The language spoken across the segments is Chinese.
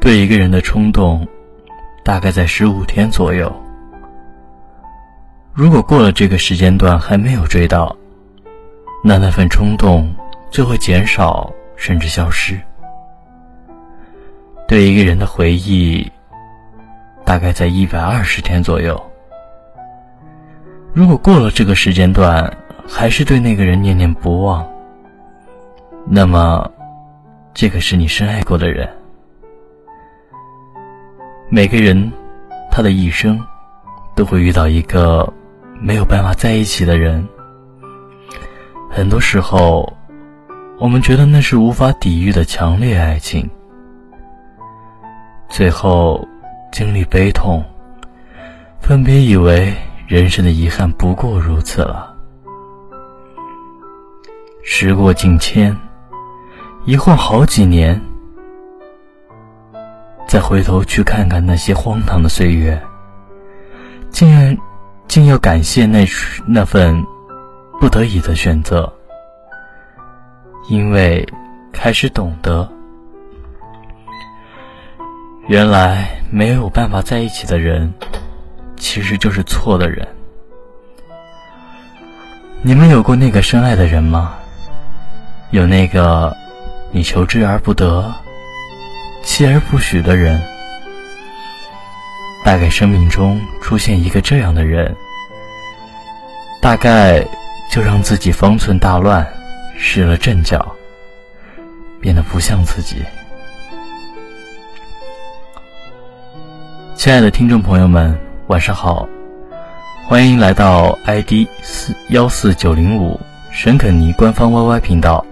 对一个人的冲动，大概在十五天左右。如果过了这个时间段还没有追到，那那份冲动就会减少，甚至消失。对一个人的回忆，大概在一百二十天左右。如果过了这个时间段，还是对那个人念念不忘，那么，这个是你深爱过的人。每个人，他的一生，都会遇到一个。没有办法在一起的人，很多时候，我们觉得那是无法抵御的强烈爱情。最后，经历悲痛，分别，以为人生的遗憾不过如此了。时过境迁，一晃好几年，再回头去看看那些荒唐的岁月，竟然。竟要感谢那那份不得已的选择，因为开始懂得，原来没有办法在一起的人，其实就是错的人。你们有过那个深爱的人吗？有那个你求之而不得、锲而不许的人？大概生命中出现一个这样的人，大概就让自己方寸大乱，失了阵脚，变得不像自己。亲爱的听众朋友们，晚上好，欢迎来到 ID 四幺四九零五沈肯尼官方 YY 频道，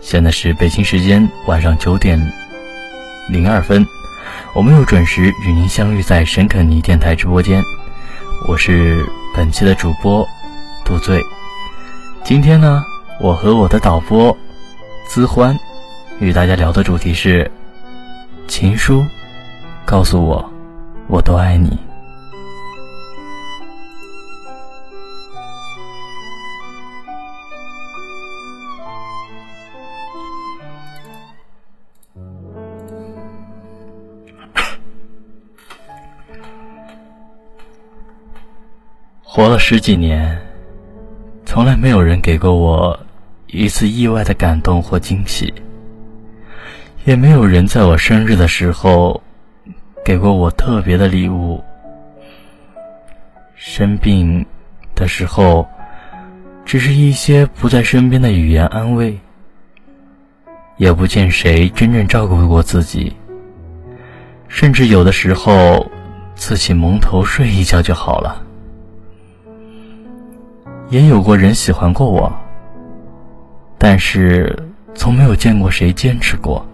现在是北京时间晚上九点零二分。我们又准时与您相遇在神肯尼电台直播间，我是本期的主播杜醉。今天呢，我和我的导播资欢与大家聊的主题是情书，告诉我，我都爱你。活了十几年，从来没有人给过我一次意外的感动或惊喜，也没有人在我生日的时候给过我特别的礼物。生病的时候，只是一些不在身边的语言安慰，也不见谁真正照顾过自己，甚至有的时候自己蒙头睡一觉就好了。也有过人喜欢过我，但是从没有见过谁坚持过。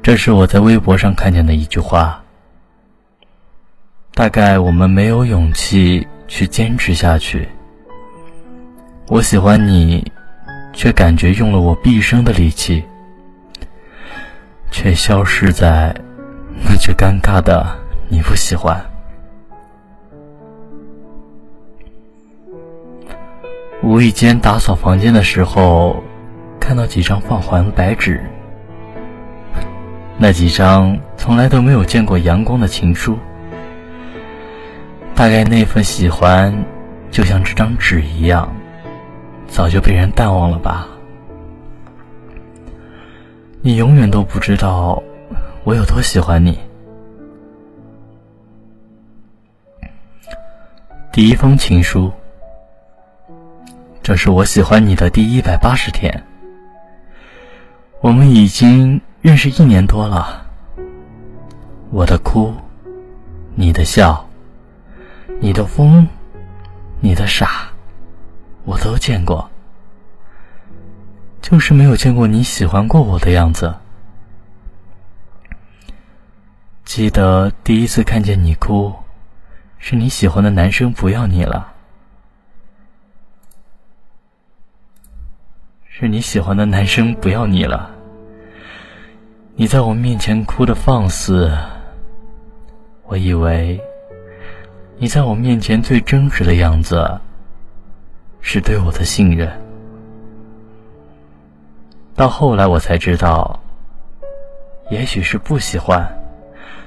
这是我在微博上看见的一句话。大概我们没有勇气去坚持下去。我喜欢你，却感觉用了我毕生的力气，却消失在那句尴尬的你不喜欢。无意间打扫房间的时候，看到几张放黄白纸，那几张从来都没有见过阳光的情书。大概那份喜欢，就像这张纸一样，早就被人淡忘了吧。你永远都不知道我有多喜欢你。第一封情书。这是我喜欢你的第一百八十天，我们已经认识一年多了。我的哭，你的笑，你的疯，你的傻，我都见过，就是没有见过你喜欢过我的样子。记得第一次看见你哭，是你喜欢的男生不要你了。是你喜欢的男生不要你了，你在我面前哭的放肆，我以为你在我面前最真实的样子是对我的信任，到后来我才知道，也许是不喜欢，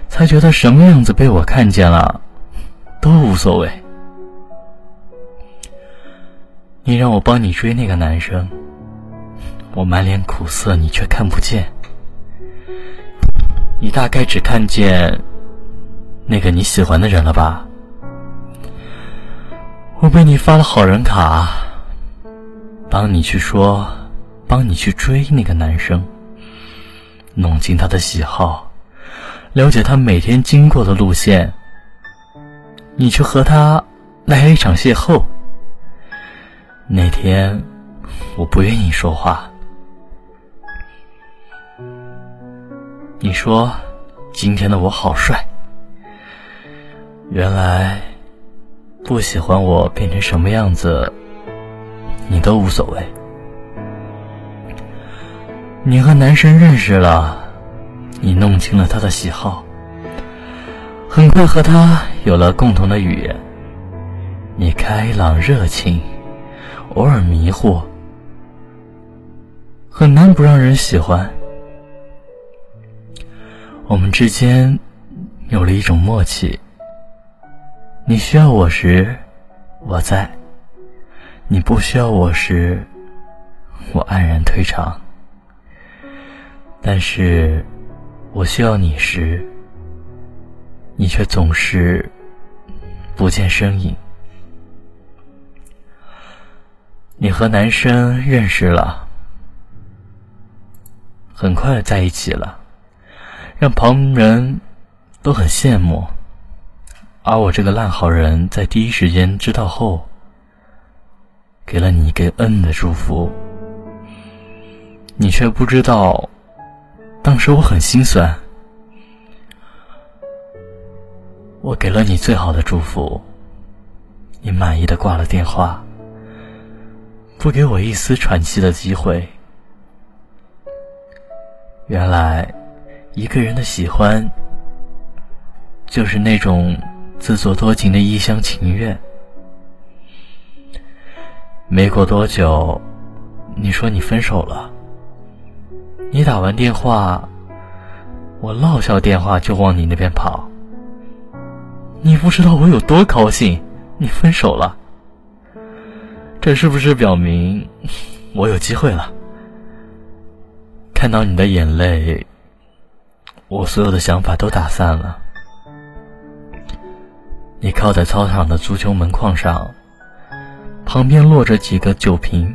才觉得什么样子被我看见了都无所谓。你让我帮你追那个男生，我满脸苦涩，你却看不见。你大概只看见那个你喜欢的人了吧？我被你发了好人卡，帮你去说，帮你去追那个男生。弄清他的喜好，了解他每天经过的路线。你去和他来了一场邂逅。那天，我不愿意说话。你说，今天的我好帅。原来，不喜欢我变成什么样子，你都无所谓。你和男生认识了，你弄清了他的喜好，很快和他有了共同的语言。你开朗热情，偶尔迷糊，很难不让人喜欢。我们之间有了一种默契。你需要我时，我在；你不需要我时，我黯然退场。但是，我需要你时，你却总是不见身影。你和男生认识了，很快在一起了，让旁人都很羡慕。而我这个烂好人，在第一时间知道后，给了你一个恩的祝福，你却不知道。当时我很心酸，我给了你最好的祝福，你满意的挂了电话，不给我一丝喘息的机会。原来，一个人的喜欢，就是那种自作多情的一厢情愿。没过多久，你说你分手了。你打完电话，我落下电话就往你那边跑。你不知道我有多高兴，你分手了。这是不是表明我有机会了？看到你的眼泪，我所有的想法都打散了。你靠在操场的足球门框上，旁边落着几个酒瓶。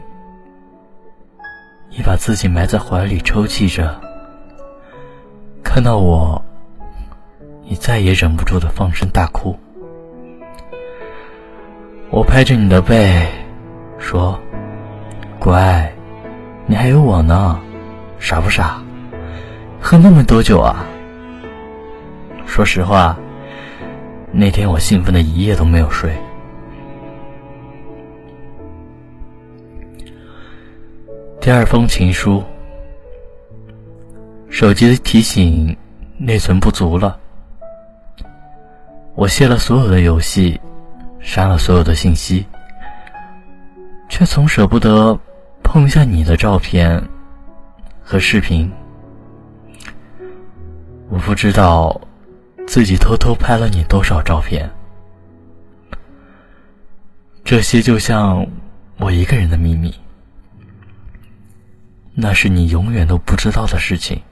你把自己埋在怀里抽泣着，看到我，你再也忍不住的放声大哭。我拍着你的背，说：“乖，你还有我呢，傻不傻？喝那么多酒啊？”说实话，那天我兴奋的一夜都没有睡。第二封情书，手机的提醒内存不足了。我卸了所有的游戏，删了所有的信息，却总舍不得碰一下你的照片和视频。我不知道自己偷偷拍了你多少照片，这些就像我一个人的秘密。那是你永远都不知道的事情。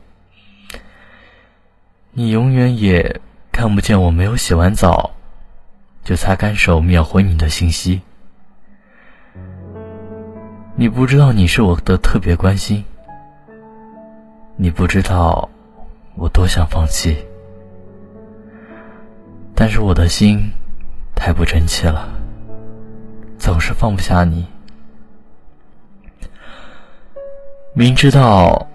你永远也看不见我没有洗完澡，就擦干手秒回你的信息。你不知道你是我的特别关心。你不知道我多想放弃，但是我的心太不争气了，总是放不下你。明知道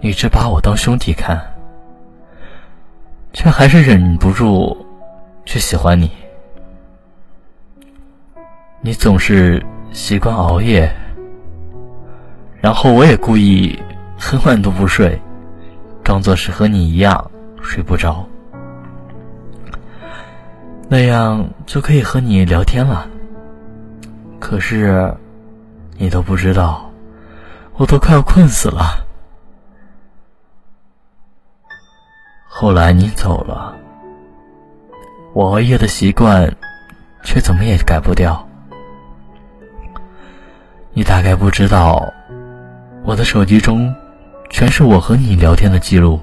你只把我当兄弟看，却还是忍不住去喜欢你。你总是习惯熬夜，然后我也故意很晚都不睡，装作是和你一样睡不着，那样就可以和你聊天了。可是你都不知道。我都快要困死了。后来你走了，我熬夜的习惯，却怎么也改不掉。你大概不知道，我的手机中全是我和你聊天的记录。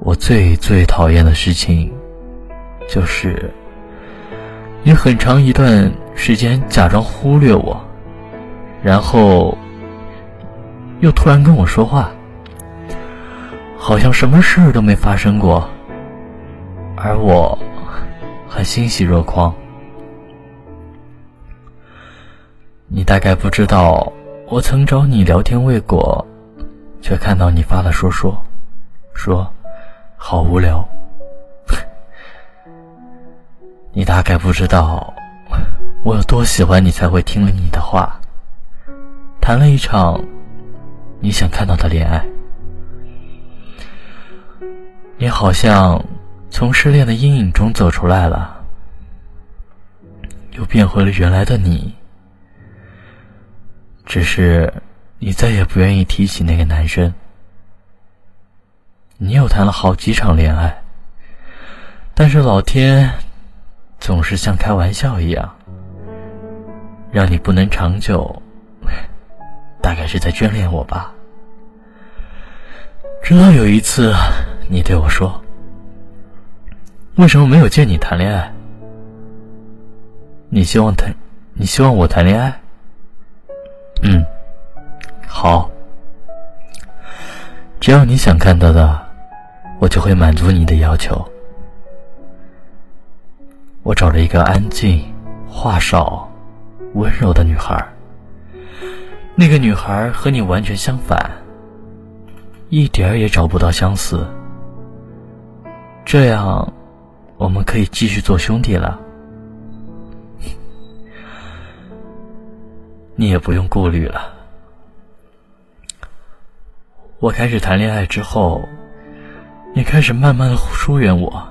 我最最讨厌的事情，就是你很长一段时间假装忽略我，然后又突然跟我说话，好像什么事都没发生过，而我还欣喜若狂。你大概不知道，我曾找你聊天未果，却看到你发了说说，说好无聊。你大概不知道，我有多喜欢你，才会听了你的话，谈了一场你想看到的恋爱。你好像从失恋的阴影中走出来了，又变回了原来的你。只是，你再也不愿意提起那个男生。你又谈了好几场恋爱，但是老天总是像开玩笑一样，让你不能长久。大概是在眷恋我吧。直到有一次，你对我说：“为什么没有见你谈恋爱？你希望谈，你希望我谈恋爱？”嗯，好。只要你想看到的，我就会满足你的要求。我找了一个安静、话少、温柔的女孩。那个女孩和你完全相反，一点儿也找不到相似。这样，我们可以继续做兄弟了。你也不用顾虑了。我开始谈恋爱之后，你开始慢慢的疏远我。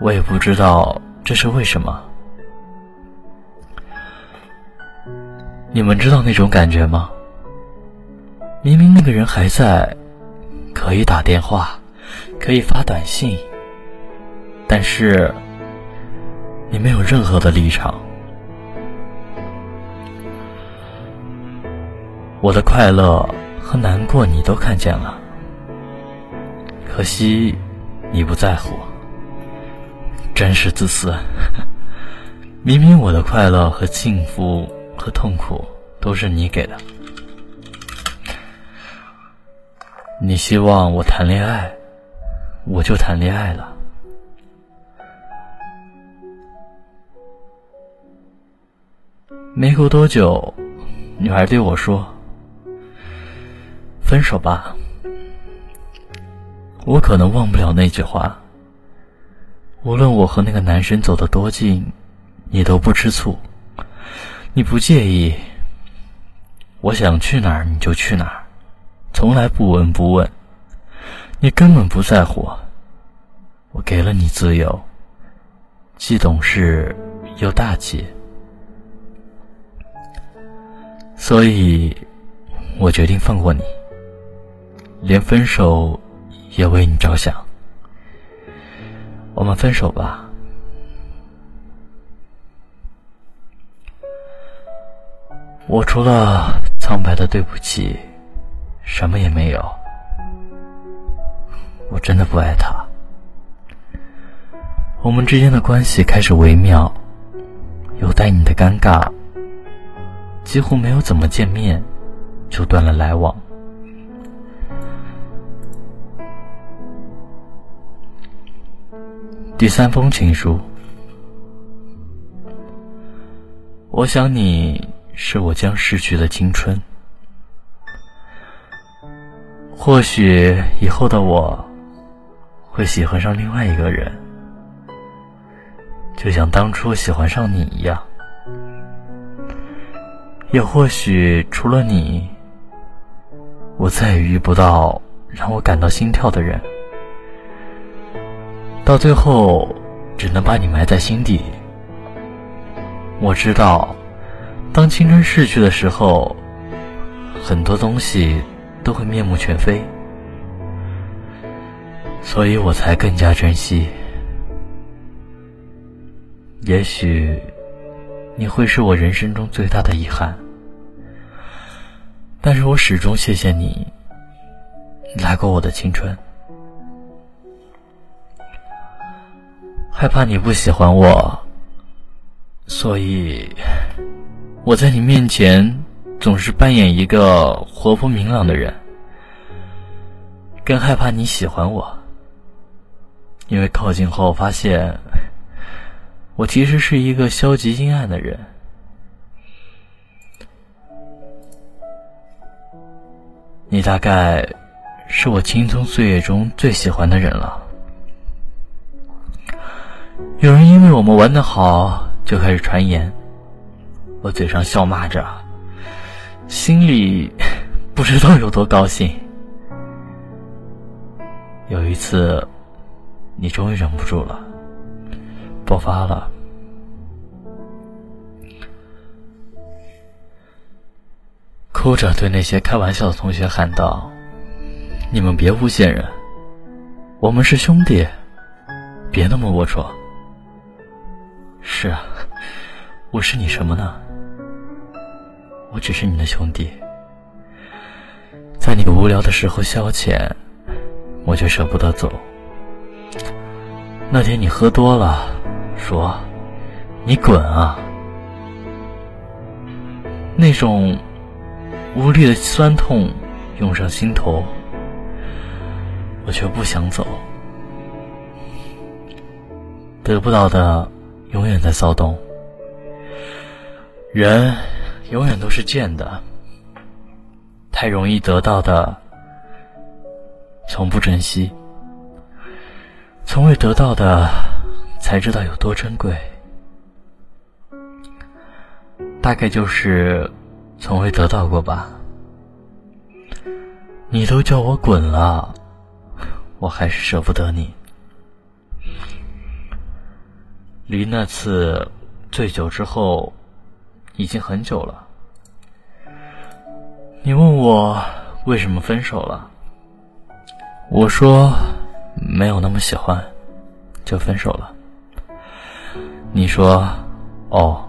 我也不知道这是为什么。你们知道那种感觉吗？明明那个人还在，可以打电话，可以发短信，但是你没有任何的立场。我的快乐和难过你都看见了，可惜你不在乎，真是自私。明明我的快乐和幸福和痛苦都是你给的，你希望我谈恋爱，我就谈恋爱了。没过多久，女孩对我说。分手吧，我可能忘不了那句话。无论我和那个男生走得多近，你都不吃醋，你不介意。我想去哪儿你就去哪儿，从来不闻不问，你根本不在乎。我给了你自由，既懂事又大气，所以我决定放过你。连分手也为你着想，我们分手吧。我除了苍白的对不起，什么也没有。我真的不爱他，我们之间的关系开始微妙，有带你的尴尬，几乎没有怎么见面，就断了来往。第三封情书，我想你是我将逝去的青春。或许以后的我会喜欢上另外一个人，就像当初喜欢上你一样。也或许除了你，我再也遇不到让我感到心跳的人。到最后，只能把你埋在心底。我知道，当青春逝去的时候，很多东西都会面目全非。所以我才更加珍惜。也许你会是我人生中最大的遗憾，但是我始终谢谢你来过我的青春。害怕你不喜欢我，所以我在你面前总是扮演一个活泼明朗的人。更害怕你喜欢我，因为靠近后发现，我其实是一个消极阴暗的人。你大概是我青葱岁月中最喜欢的人了。有人因为我们玩的好，就开始传言，我嘴上笑骂着，心里不知道有多高兴。有一次，你终于忍不住了，爆发了，哭着对那些开玩笑的同学喊道：“你们别诬陷人，我们是兄弟，别那么龌龊。”是啊，我是你什么呢？我只是你的兄弟，在你无聊的时候消遣。我却舍不得走。那天你喝多了，说：“你滚啊！”那种无力的酸痛涌上心头，我却不想走。得不到的永远在骚动，人永远都是贱的，太容易得到的。从不珍惜，从未得到的，才知道有多珍贵。大概就是从未得到过吧。你都叫我滚了，我还是舍不得你。离那次醉酒之后，已经很久了。你问我为什么分手了？我说没有那么喜欢，就分手了。你说哦，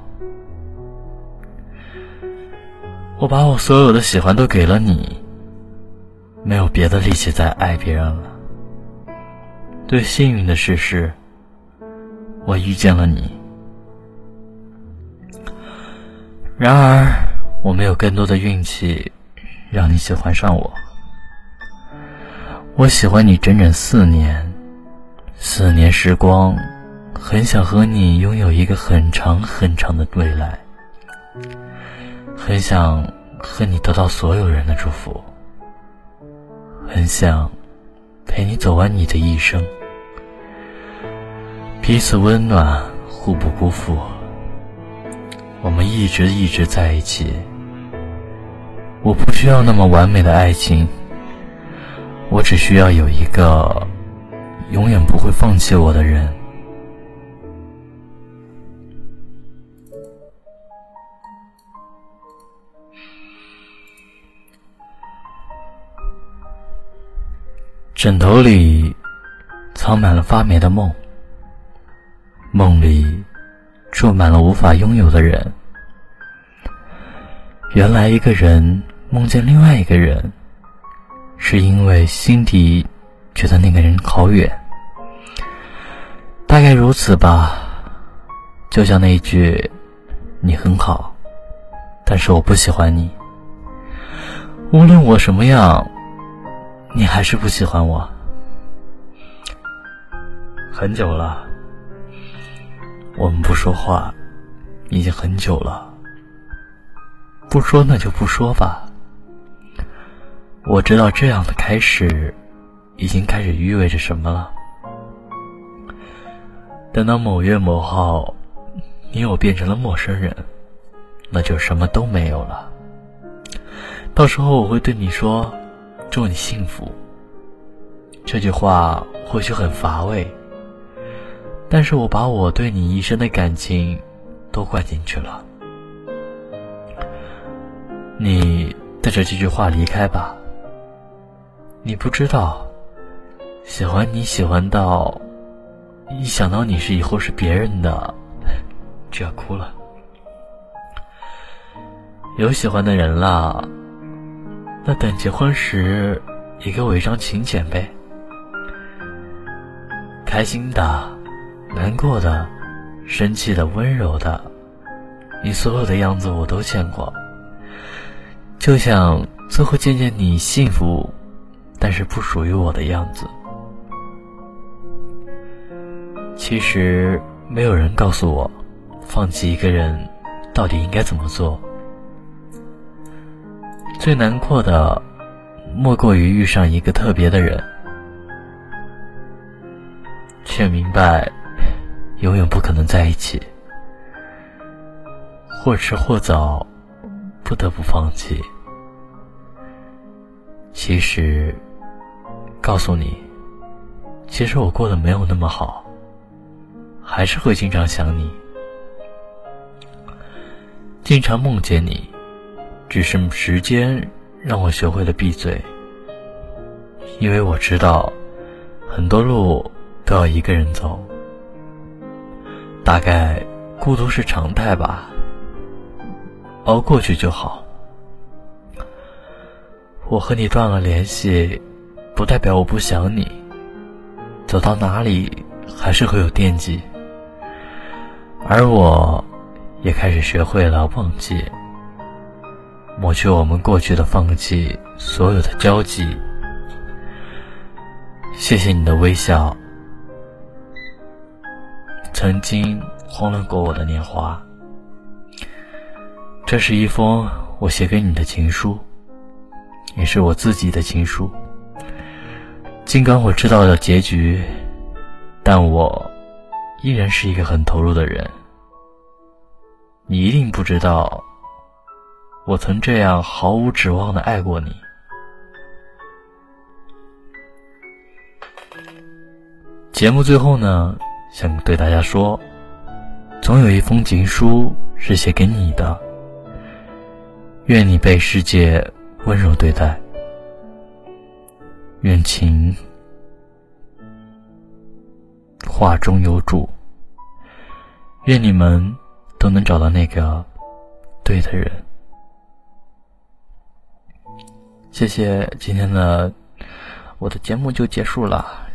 我把我所有的喜欢都给了你，没有别的力气再爱别人了。最幸运的事是，我遇见了你。然而，我没有更多的运气让你喜欢上我。我喜欢你整整四年，四年时光，很想和你拥有一个很长很长的未来，很想和你得到所有人的祝福，很想陪你走完你的一生，彼此温暖，互不辜负，我们一直一直在一起。我不需要那么完美的爱情。我只需要有一个永远不会放弃我的人。枕头里藏满了发霉的梦，梦里住满了无法拥有的人。原来一个人梦见另外一个人。是因为心底觉得那个人好远，大概如此吧。就像那一句“你很好，但是我不喜欢你”。无论我什么样，你还是不喜欢我。很久了，我们不说话，已经很久了。不说那就不说吧。我知道这样的开始，已经开始意味着什么了。等到某月某号，你我变成了陌生人，那就什么都没有了。到时候我会对你说：“祝你幸福。”这句话或许很乏味，但是我把我对你一生的感情都灌进去了。你带着这句话离开吧。你不知道，喜欢你喜欢到一想到你是以后是别人的就要哭了。有喜欢的人了，那等结婚时也给我一张请柬呗。开心的、难过的、生气的、温柔的，你所有的样子我都见过。就想最后见见你幸福，但是不属于我的样子。其实没有人告诉我，放弃一个人到底应该怎么做。最难过的，莫过于遇上一个特别的人。却明白，永远不可能在一起，或迟或早，不得不放弃。其实，告诉你，其实我过得没有那么好，还是会经常想你，经常梦见你，只是时间让我学会了闭嘴，因为我知道，很多路。都要一个人走，大概孤独是常态吧，熬过去就好。我和你断了联系，不代表我不想你。走到哪里还是会有惦记，而我也开始学会了忘记，抹去我们过去的，放弃所有的交集。谢谢你的微笑。曾经慌乱过我的年华，这是一封我写给你的情书，也是我自己的情书。尽管我知道了结局，但我依然是一个很投入的人。你一定不知道，我曾这样毫无指望的爱过你。节目最后呢？想对大家说，总有一封情书是写给你的。愿你被世界温柔对待，愿情话中有主，愿你们都能找到那个对的人。谢谢，今天的我的节目就结束了。